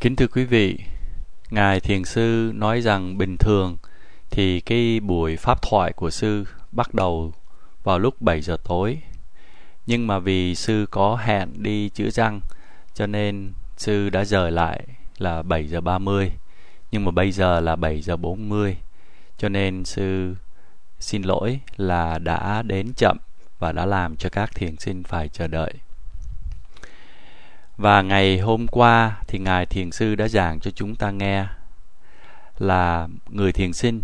Kính thưa quý vị, Ngài Thiền Sư nói rằng bình thường thì cái buổi pháp thoại của Sư bắt đầu vào lúc 7 giờ tối. Nhưng mà vì Sư có hẹn đi chữa răng cho nên Sư đã rời lại là 7 giờ 30. Nhưng mà bây giờ là 7 giờ 40 cho nên Sư xin lỗi là đã đến chậm và đã làm cho các thiền sinh phải chờ đợi. Và ngày hôm qua thì Ngài Thiền Sư đã giảng cho chúng ta nghe là người thiền sinh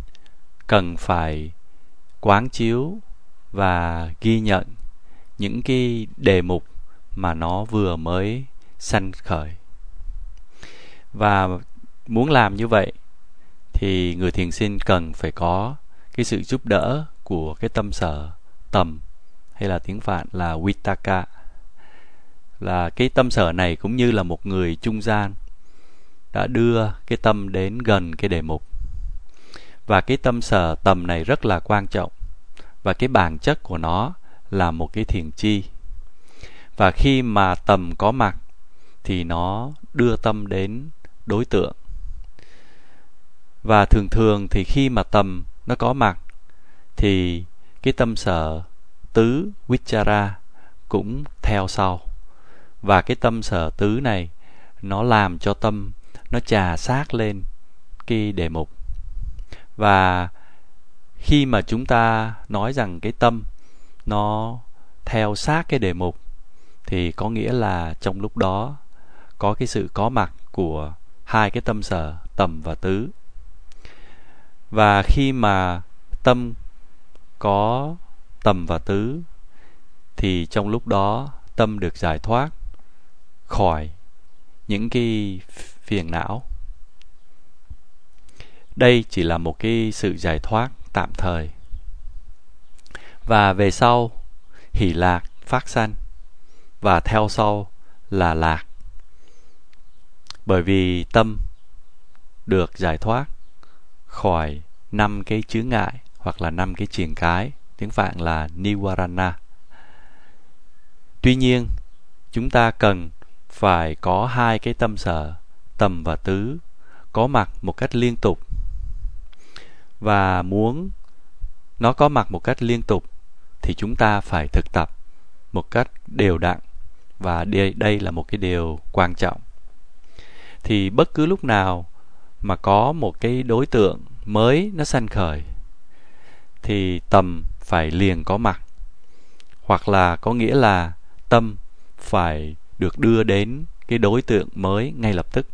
cần phải quán chiếu và ghi nhận những cái đề mục mà nó vừa mới sanh khởi. Và muốn làm như vậy thì người thiền sinh cần phải có cái sự giúp đỡ của cái tâm sở tầm hay là tiếng Phạn là Vitaka là cái tâm sở này cũng như là một người trung gian đã đưa cái tâm đến gần cái đề mục. Và cái tâm sở tầm này rất là quan trọng và cái bản chất của nó là một cái thiền chi. Và khi mà tầm có mặt thì nó đưa tâm đến đối tượng. Và thường thường thì khi mà tầm nó có mặt thì cái tâm sở tứ vichara cũng theo sau và cái tâm sở tứ này, nó làm cho tâm nó trà sát lên cái đề mục. Và khi mà chúng ta nói rằng cái tâm nó theo sát cái đề mục, thì có nghĩa là trong lúc đó có cái sự có mặt của hai cái tâm sở tầm và tứ. Và khi mà tâm có tầm và tứ, thì trong lúc đó tâm được giải thoát khỏi những cái phiền não. Đây chỉ là một cái sự giải thoát tạm thời. Và về sau, hỷ lạc phát sanh, và theo sau là lạc. Bởi vì tâm được giải thoát khỏi năm cái chướng ngại hoặc là năm cái triền cái, tiếng phạn là niwarana. Tuy nhiên, chúng ta cần phải có hai cái tâm sở tầm và tứ có mặt một cách liên tục. Và muốn nó có mặt một cách liên tục thì chúng ta phải thực tập một cách đều đặn. Và đây, đây là một cái điều quan trọng. Thì bất cứ lúc nào mà có một cái đối tượng mới nó sanh khởi thì tầm phải liền có mặt. Hoặc là có nghĩa là tâm phải được đưa đến cái đối tượng mới ngay lập tức.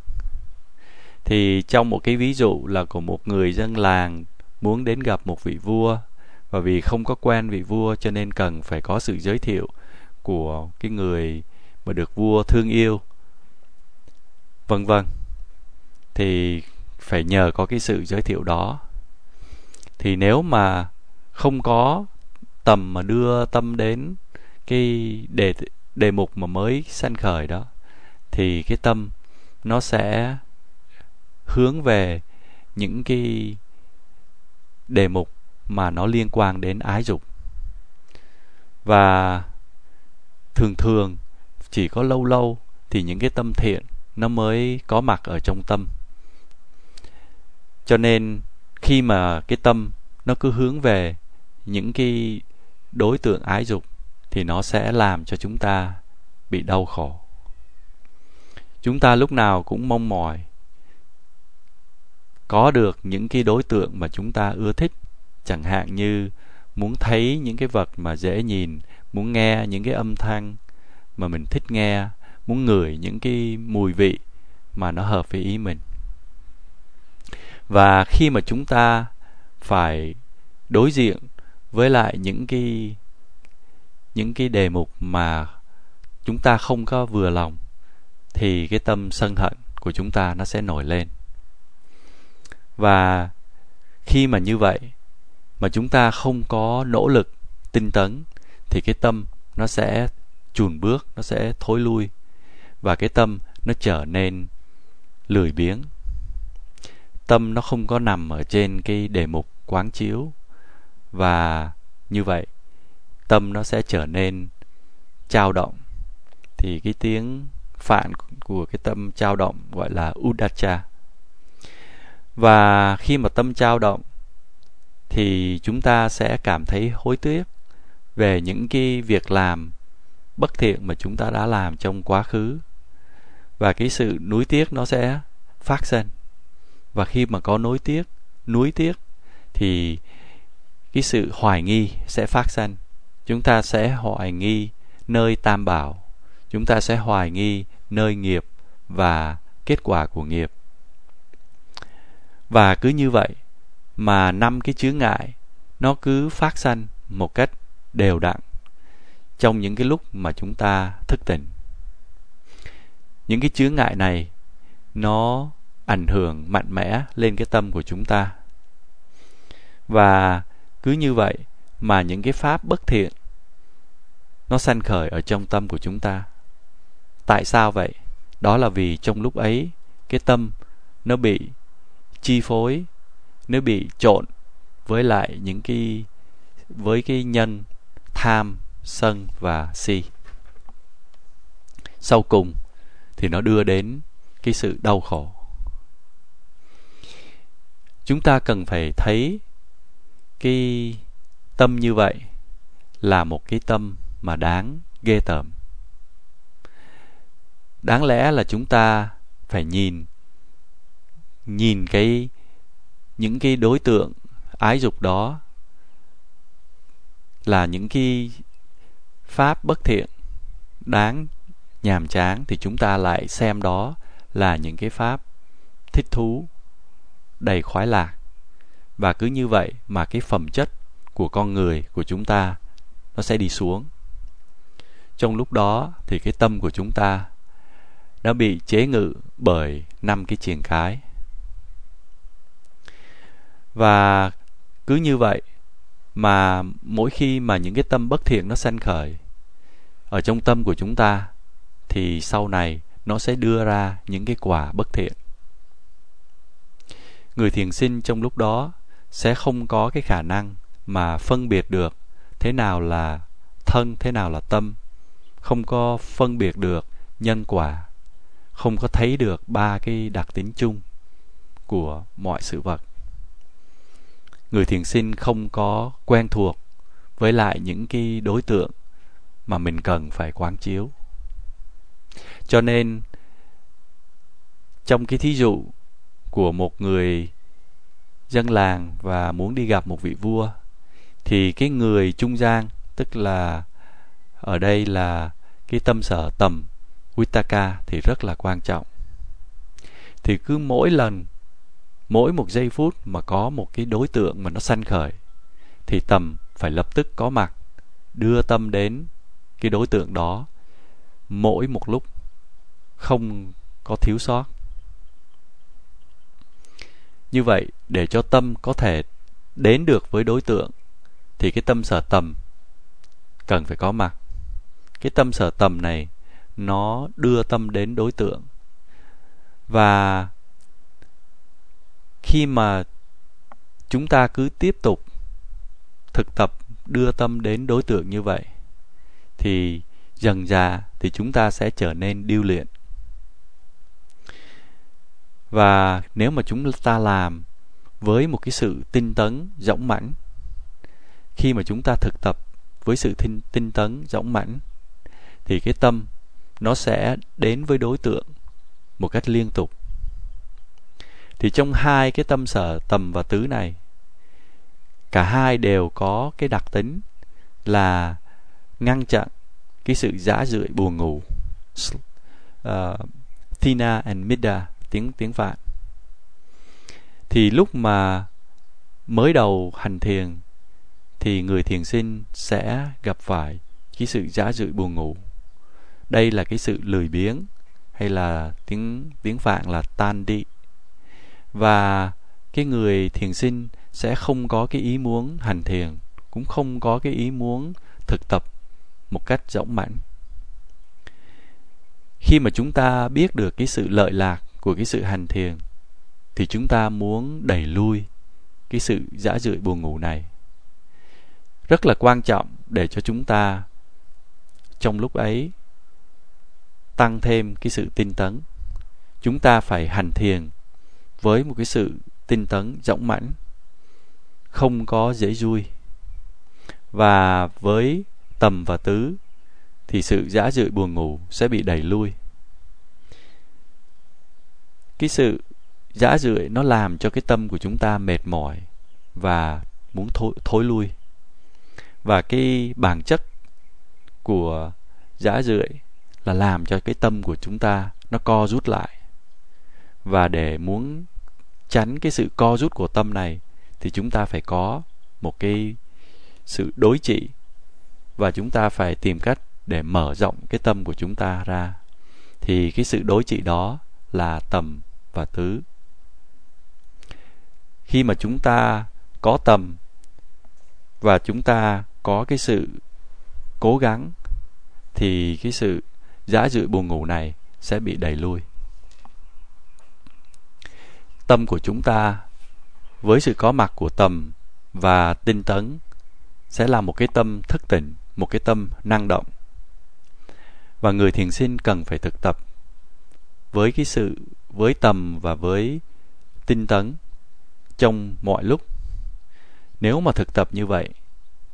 Thì trong một cái ví dụ là của một người dân làng muốn đến gặp một vị vua, và vì không có quen vị vua cho nên cần phải có sự giới thiệu của cái người mà được vua thương yêu, vân vân. Thì phải nhờ có cái sự giới thiệu đó. Thì nếu mà không có tầm mà đưa tâm đến cái đề đề mục mà mới sanh khởi đó, thì cái tâm nó sẽ hướng về những cái đề mục mà nó liên quan đến ái dục. Và thường thường chỉ có lâu lâu thì những cái tâm thiện nó mới có mặt ở trong tâm. Cho nên khi mà cái tâm nó cứ hướng về những cái đối tượng ái dục thì nó sẽ làm cho chúng ta bị đau khổ. Chúng ta lúc nào cũng mong mỏi có được những cái đối tượng mà chúng ta ưa thích. Chẳng hạn như muốn thấy những cái vật mà dễ nhìn, muốn nghe những cái âm thanh mà mình thích nghe, muốn ngửi những cái mùi vị mà nó hợp với ý mình. Và khi mà chúng ta phải đối diện với lại những cái những cái đề mục mà chúng ta không có vừa lòng, thì cái tâm sân hận của chúng ta nó sẽ nổi lên. Và khi mà như vậy, mà chúng ta không có nỗ lực tinh tấn, thì cái tâm nó sẽ chùn bước, nó sẽ thối lui, và cái tâm nó trở nên lười biếng. Tâm nó không có nằm ở trên cái đề mục quán chiếu, và như vậy tâm nó sẽ trở nên trao động. Thì cái tiếng phạn của cái tâm trao động gọi là udacha. Và khi mà tâm trao động, thì chúng ta sẽ cảm thấy hối tiếc về những cái việc làm bất thiện mà chúng ta đã làm trong quá khứ. Và cái sự nuối tiếc nó sẽ phát sinh. Và khi mà có nối tiếc, nuối tiếc thì cái sự hoài nghi sẽ phát sinh chúng ta sẽ hoài nghi nơi tam bảo. Chúng ta sẽ hoài nghi nơi nghiệp và kết quả của nghiệp. Và cứ như vậy mà năm cái chướng ngại nó cứ phát sanh một cách đều đặn trong những cái lúc mà chúng ta thức tỉnh. Những cái chướng ngại này nó ảnh hưởng mạnh mẽ lên cái tâm của chúng ta. Và cứ như vậy mà những cái pháp bất thiện, nó sanh khởi ở trong tâm của chúng ta. Tại sao vậy? Đó là vì trong lúc ấy, cái tâm nó bị chi phối, nó bị trộn với lại những cái, với cái nhân tham, sân và si. Sau cùng thì nó đưa đến cái sự đau khổ. Chúng ta cần phải thấy cái tâm như vậy là một cái tâm mà đáng ghê tởm. Đáng lẽ là chúng ta phải nhìn nhìn cái, những cái đối tượng ái dục đó là những cái pháp bất thiện đáng nhàm chán thì chúng ta lại xem đó là những cái pháp thích thú, đầy khoái lạc. Và cứ như vậy mà cái phẩm chất của con người của chúng ta, nó sẽ đi xuống. Trong lúc đó thì cái tâm của chúng ta đã bị chế ngự bởi năm cái triền cái và cứ như vậy mà mỗi khi mà những cái tâm bất thiện nó sanh khởi ở trong tâm của chúng ta, thì sau này nó sẽ đưa ra những cái quả bất thiện. Người thiền sinh trong lúc đó sẽ không có cái khả năng mà phân biệt được thế nào là thân, thế nào là tâm. Không có phân biệt được nhân quả, không có thấy được ba cái đặc tính chung của mọi sự vật. Người thiền sinh không có quen thuộc với lại những cái đối tượng mà mình cần phải quán chiếu. Cho nên, trong cái thí dụ của một người dân làng và muốn đi gặp một vị vua thì cái người trung gian tức là ở đây là cái tâm sở tầm Vitaka thì rất là quan trọng. Thì cứ mỗi lần, mỗi một giây phút mà có một cái đối tượng mà nó sanh khởi, thì tầm phải lập tức có mặt, đưa tâm đến cái đối tượng đó mỗi một lúc, không có thiếu sót. Như vậy, để cho tâm có thể đến được với đối tượng, thì cái tâm sở tầm cần phải có mặt. Cái tâm sở tầm này, nó đưa tâm đến đối tượng và khi mà chúng ta cứ tiếp tục thực tập đưa tâm đến đối tượng như vậy, thì dần dà thì chúng ta sẽ trở nên điêu luyện và nếu mà chúng ta làm với một cái sự tinh tấn, dõng mãnh khi mà chúng ta thực tập với sự tinh, tinh tấn dõng mãnh thì cái tâm nó sẽ đến với đối tượng một cách liên tục. Thì trong hai cái tâm sở tầm và tứ này cả hai đều có cái đặc tính là ngăn chặn cái sự dã rượi buồn ngủ uh, ờ, Thina and Midda tiếng tiếng Phạn. Thì lúc mà mới đầu hành thiền thì người thiền sinh sẽ gặp phải cái sự dã dự buồn ngủ. Đây là cái sự lười biếng hay là tiếng tiếng phạn là tan đi. Và cái người thiền sinh sẽ không có cái ý muốn hành thiền, cũng không có cái ý muốn thực tập một cách rỗng mãnh. Khi mà chúng ta biết được cái sự lợi lạc của cái sự hành thiền, thì chúng ta muốn đẩy lui cái sự dã rượi buồn ngủ này rất là quan trọng để cho chúng ta trong lúc ấy tăng thêm cái sự tinh tấn. Chúng ta phải hành thiền với một cái sự tinh tấn rộng mãnh không có dễ vui và với tầm và tứ thì sự dã rượi buồn ngủ sẽ bị đẩy lui. Cái sự dã rượi nó làm cho cái tâm của chúng ta mệt mỏi và muốn thối, thối lui và cái bản chất của dã rưỡi là làm cho cái tâm của chúng ta nó co rút lại. Và để muốn tránh cái sự co rút của tâm này thì chúng ta phải có một cái sự đối trị. Và chúng ta phải tìm cách để mở rộng cái tâm của chúng ta ra. Thì cái sự đối trị đó là tầm và tứ khi mà chúng ta có tầm và chúng ta có cái sự cố gắng, thì cái sự dã dự buồn ngủ này sẽ bị đẩy lui tâm của chúng ta với sự có mặt của tầm và tinh tấn sẽ là một cái tâm thức tỉnh, một cái tâm năng động. Và người thiền sinh cần phải thực tập với cái sự, với tầm và với tinh tấn trong mọi lúc. Nếu mà thực tập như vậy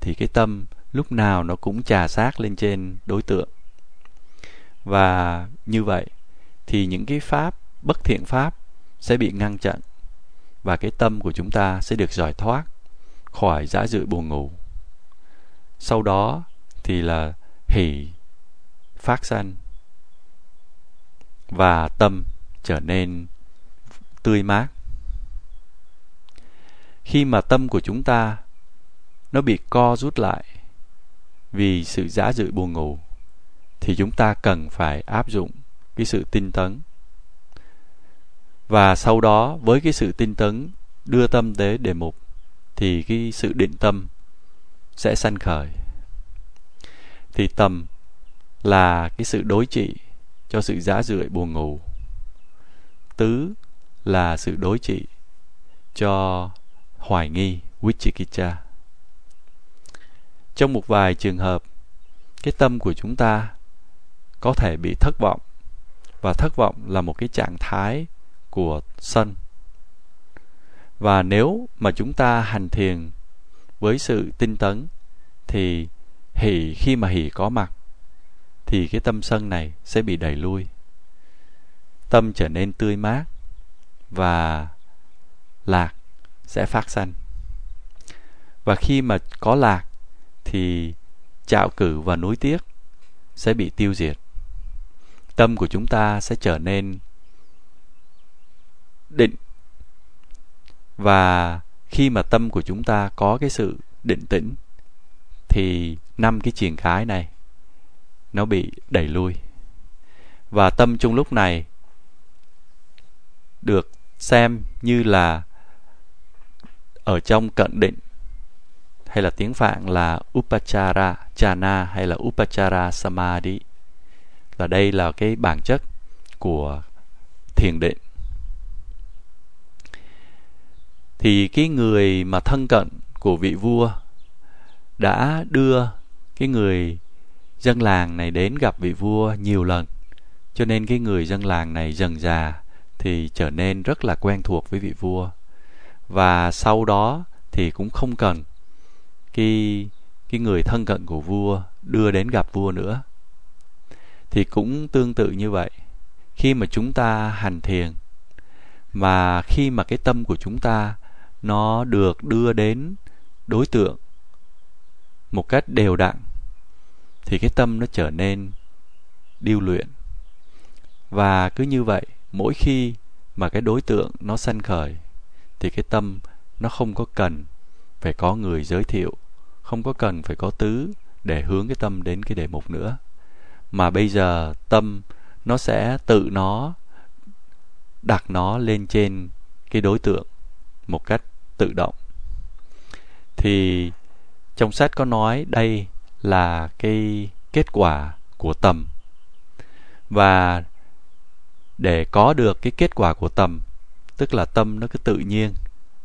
thì cái tâm lúc nào nó cũng trà sát lên trên đối tượng. Và như vậy thì những cái pháp, bất thiện pháp sẽ bị ngăn chặn và cái tâm của chúng ta sẽ được giải thoát khỏi dã dự buồn ngủ. Sau đó thì là hỷ, phát sanh và tâm trở nên tươi mát. Khi mà tâm của chúng ta nó bị co rút lại. Vì sự dã dự buồn ngủ, thì chúng ta cần phải áp dụng cái sự tinh tấn. Và sau đó, với cái sự tinh tấn đưa tâm tới đề mục, thì cái sự định tâm sẽ sanh khởi. Thì tầm là cái sự đối trị cho sự dã rượi buồn ngủ. Tứ là sự đối trị cho hoài nghi vichikicca trong một vài trường hợp, cái tâm của chúng ta có thể bị thất vọng. Và thất vọng là một cái trạng thái của sân. Và nếu mà chúng ta hành thiền với sự tinh tấn, thì hỷ, khi mà hỷ có mặt, thì cái tâm sân này sẽ bị đẩy lui. Tâm trở nên tươi mát và lạc sẽ phát sanh. Và khi mà có lạc thì trạo cử và núi tiếc sẽ bị tiêu diệt. Tâm của chúng ta sẽ trở nên định. Và khi mà tâm của chúng ta có cái sự định tĩnh, thì năm cái triền cái này nó bị đẩy lui. Và tâm chung lúc này được xem như là ở trong cận định hay là tiếng Phạn là Upachara Jhana hay là Upachara Samadhi. Là đây là cái bản chất của thiền định. Thì cái người mà thân cận của vị vua đã đưa cái người dân làng này đến gặp vị vua nhiều lần, cho nên cái người dân làng này dần già thì trở nên rất là quen thuộc với vị vua. Và sau đó thì cũng không cần cái cái người thân cận của vua đưa đến gặp vua nữa. Thì cũng tương tự như vậy. Khi mà chúng ta hành thiền, mà khi mà cái tâm của chúng ta nó được đưa đến đối tượng một cách đều đặn, thì cái tâm nó trở nên điêu luyện. Và cứ như vậy, mỗi khi mà cái đối tượng nó sanh khởi, thì cái tâm nó không có cần phải có người giới thiệu không có cần phải có tứ để hướng cái tâm đến cái đề mục nữa. Mà bây giờ tâm nó sẽ tự nó, đặt nó lên trên cái đối tượng một cách tự động. Thì trong sách có nói đây là cái kết quả của tầm và để có được cái kết quả của tầm tức là tâm nó cứ tự nhiên,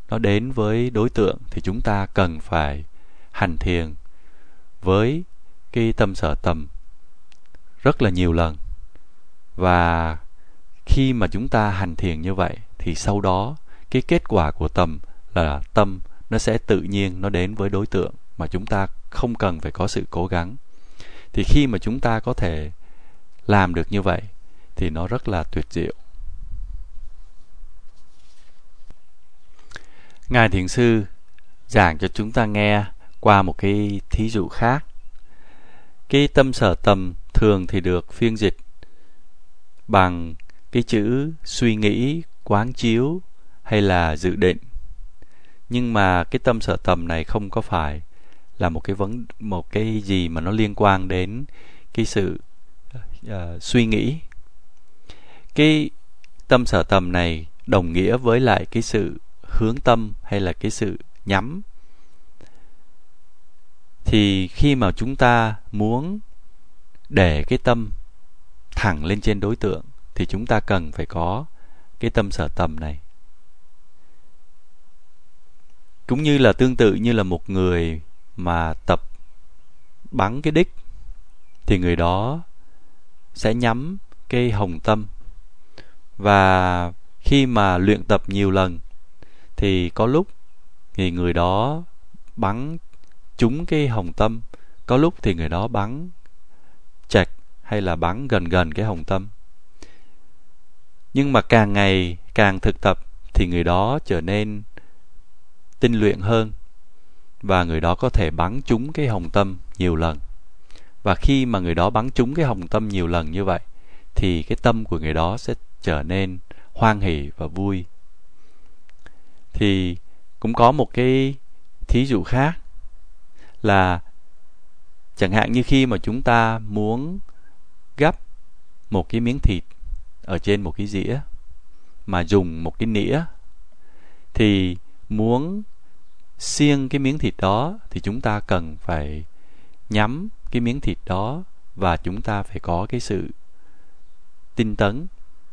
nó đến với đối tượng, thì chúng ta cần phải hành thiền với cái tâm sở tầm rất là nhiều lần. Và khi mà chúng ta hành thiền như vậy thì sau đó cái kết quả của tầm là tâm nó sẽ tự nhiên nó đến với đối tượng mà chúng ta không cần phải có sự cố gắng. Thì khi mà chúng ta có thể làm được như vậy thì nó rất là tuyệt diệu. Ngài thiền sư giảng cho chúng ta nghe qua một cái thí dụ khác. Cái tâm sở tầm thường thì được phiên dịch bằng cái chữ suy nghĩ quán chiếu hay là dự định. Nhưng mà cái tâm sở tầm này không có phải là một cái vấn một cái gì mà nó liên quan đến cái sự uh, suy nghĩ. Cái tâm sở tầm này đồng nghĩa với lại cái sự hướng tâm hay là cái sự nhắm thì khi mà chúng ta muốn để cái tâm thẳng lên trên đối tượng, thì chúng ta cần phải có cái tâm sở tầm này. Cũng như là tương tự như là một người mà tập bắn cái đích, thì người đó sẽ nhắm cái hồng tâm. Và khi mà luyện tập nhiều lần, thì có lúc thì người đó bắn trúng cái hồng tâm, có lúc thì người đó bắn chặt hay là bắn gần gần cái hồng tâm. Nhưng mà càng ngày càng thực tập thì người đó trở nên tinh luyện hơn và người đó có thể bắn trúng cái hồng tâm nhiều lần. Và khi mà người đó bắn trúng cái hồng tâm nhiều lần như vậy thì cái tâm của người đó sẽ trở nên hoan hỷ và vui. Thì cũng có một cái thí dụ khác là chẳng hạn như khi mà chúng ta muốn gấp một cái miếng thịt ở trên một cái dĩa mà dùng một cái nĩa, thì muốn xiên cái miếng thịt đó thì chúng ta cần phải nhắm cái miếng thịt đó và chúng ta phải có cái sự tinh tấn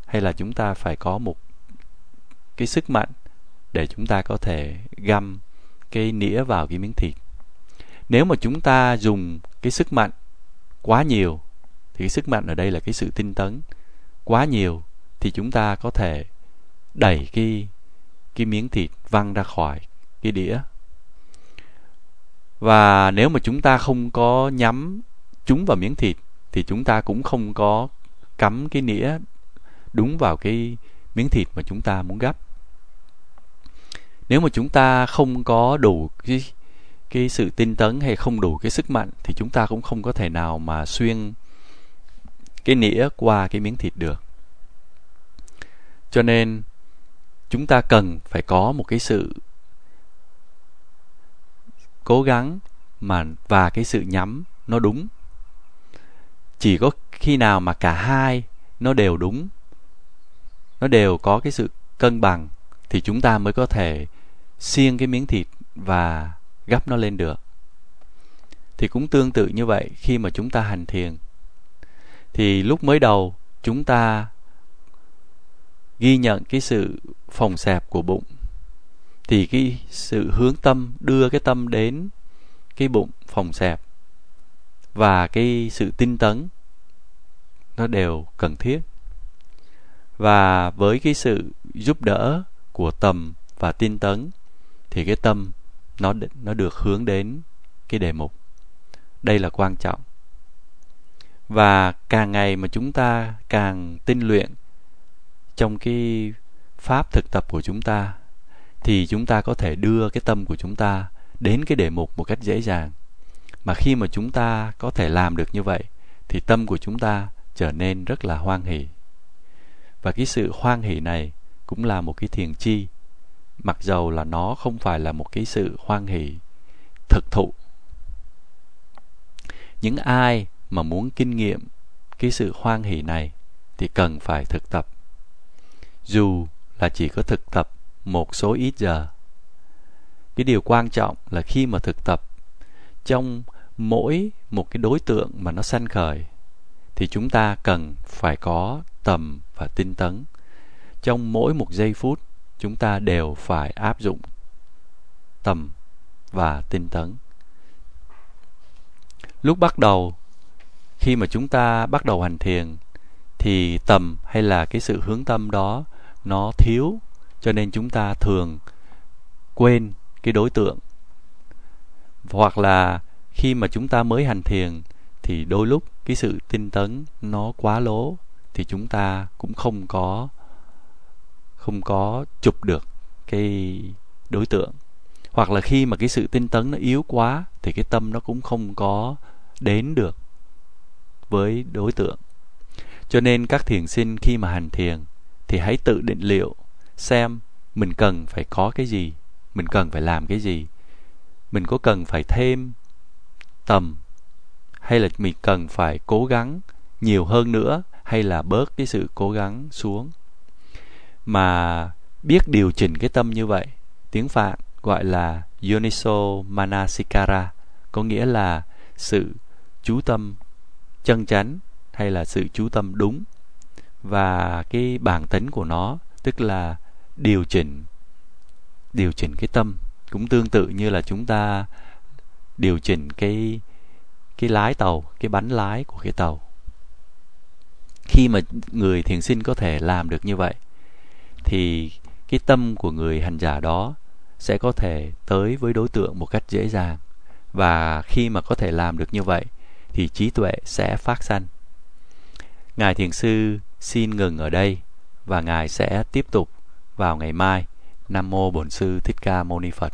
hay là chúng ta phải có một cái sức mạnh để chúng ta có thể găm cái nĩa vào cái miếng thịt nếu mà chúng ta dùng cái sức mạnh quá nhiều, thì cái sức mạnh ở đây là cái sự tinh tấn. Quá nhiều thì chúng ta có thể đẩy cái cái miếng thịt văng ra khỏi cái đĩa. Và nếu mà chúng ta không có nhắm chúng vào miếng thịt, thì chúng ta cũng không có cắm cái nĩa đúng vào cái miếng thịt mà chúng ta muốn gấp nếu mà chúng ta không có đủ cái cái sự tinh tấn hay không đủ cái sức mạnh thì chúng ta cũng không có thể nào mà xuyên cái nĩa qua cái miếng thịt được. Cho nên chúng ta cần phải có một cái sự cố gắng mà và cái sự nhắm nó đúng. Chỉ có khi nào mà cả hai nó đều đúng, nó đều có cái sự cân bằng thì chúng ta mới có thể xiên cái miếng thịt và gấp nó lên được. Thì cũng tương tự như vậy khi mà chúng ta hành thiền. Thì lúc mới đầu, chúng ta ghi nhận cái sự phòng xẹp của bụng. Thì cái sự hướng tâm, đưa cái tâm đến cái bụng phòng xẹp và cái sự tinh tấn, nó đều cần thiết. Và với cái sự giúp đỡ của tầm và tinh tấn, thì cái tâm nó nó được hướng đến cái đề mục. Đây là quan trọng. Và càng ngày mà chúng ta càng tinh luyện trong cái pháp thực tập của chúng ta, thì chúng ta có thể đưa cái tâm của chúng ta đến cái đề mục một cách dễ dàng. Mà khi mà chúng ta có thể làm được như vậy, thì tâm của chúng ta trở nên rất là hoan hỷ. Và cái sự hoan hỷ này cũng là một cái thiền chi mặc dầu là nó không phải là một cái sự hoan hỷ thực thụ. Những ai mà muốn kinh nghiệm cái sự hoan hỷ này thì cần phải thực tập. Dù là chỉ có thực tập một số ít giờ, cái điều quan trọng là khi mà thực tập, trong mỗi một cái đối tượng mà nó sanh khởi thì chúng ta cần phải có tầm và tinh tấn. Trong mỗi một giây phút chúng ta đều phải áp dụng tầm và tinh tấn. Lúc bắt đầu, khi mà chúng ta bắt đầu hành thiền, thì tầm hay là cái sự hướng tâm đó, nó thiếu, cho nên chúng ta thường quên cái đối tượng. Hoặc là khi mà chúng ta mới hành thiền, thì đôi lúc cái sự tinh tấn nó quá lố, thì chúng ta cũng không có không có chụp được cái đối tượng. Hoặc là khi mà cái sự tinh tấn nó yếu quá thì cái tâm nó cũng không có đến được với đối tượng. Cho nên các thiền sinh khi mà hành thiền thì hãy tự định liệu xem mình cần phải có cái gì, mình cần phải làm cái gì. Mình có cần phải thêm tầm hay là mình cần phải cố gắng nhiều hơn nữa hay là bớt cái sự cố gắng xuống mà biết điều chỉnh cái tâm như vậy. Tiếng phạn gọi là yoniso manasikara, có nghĩa là sự chú tâm chân chánh hay là sự chú tâm đúng. Và cái bản tính của nó, tức là điều chỉnh điều chỉnh cái tâm, cũng tương tự như là chúng ta điều chỉnh cái cái lái tàu, cái bánh lái của cái tàu. Khi mà người thiền sinh có thể làm được như vậy thì cái tâm của người hành giả đó sẽ có thể tới với đối tượng một cách dễ dàng. Và khi mà có thể làm được như vậy, thì trí tuệ sẽ phát sanh. Ngài thiền sư xin ngừng ở đây và ngài sẽ tiếp tục vào ngày mai. Nam mô bổn sư thích ca mâu ni phật.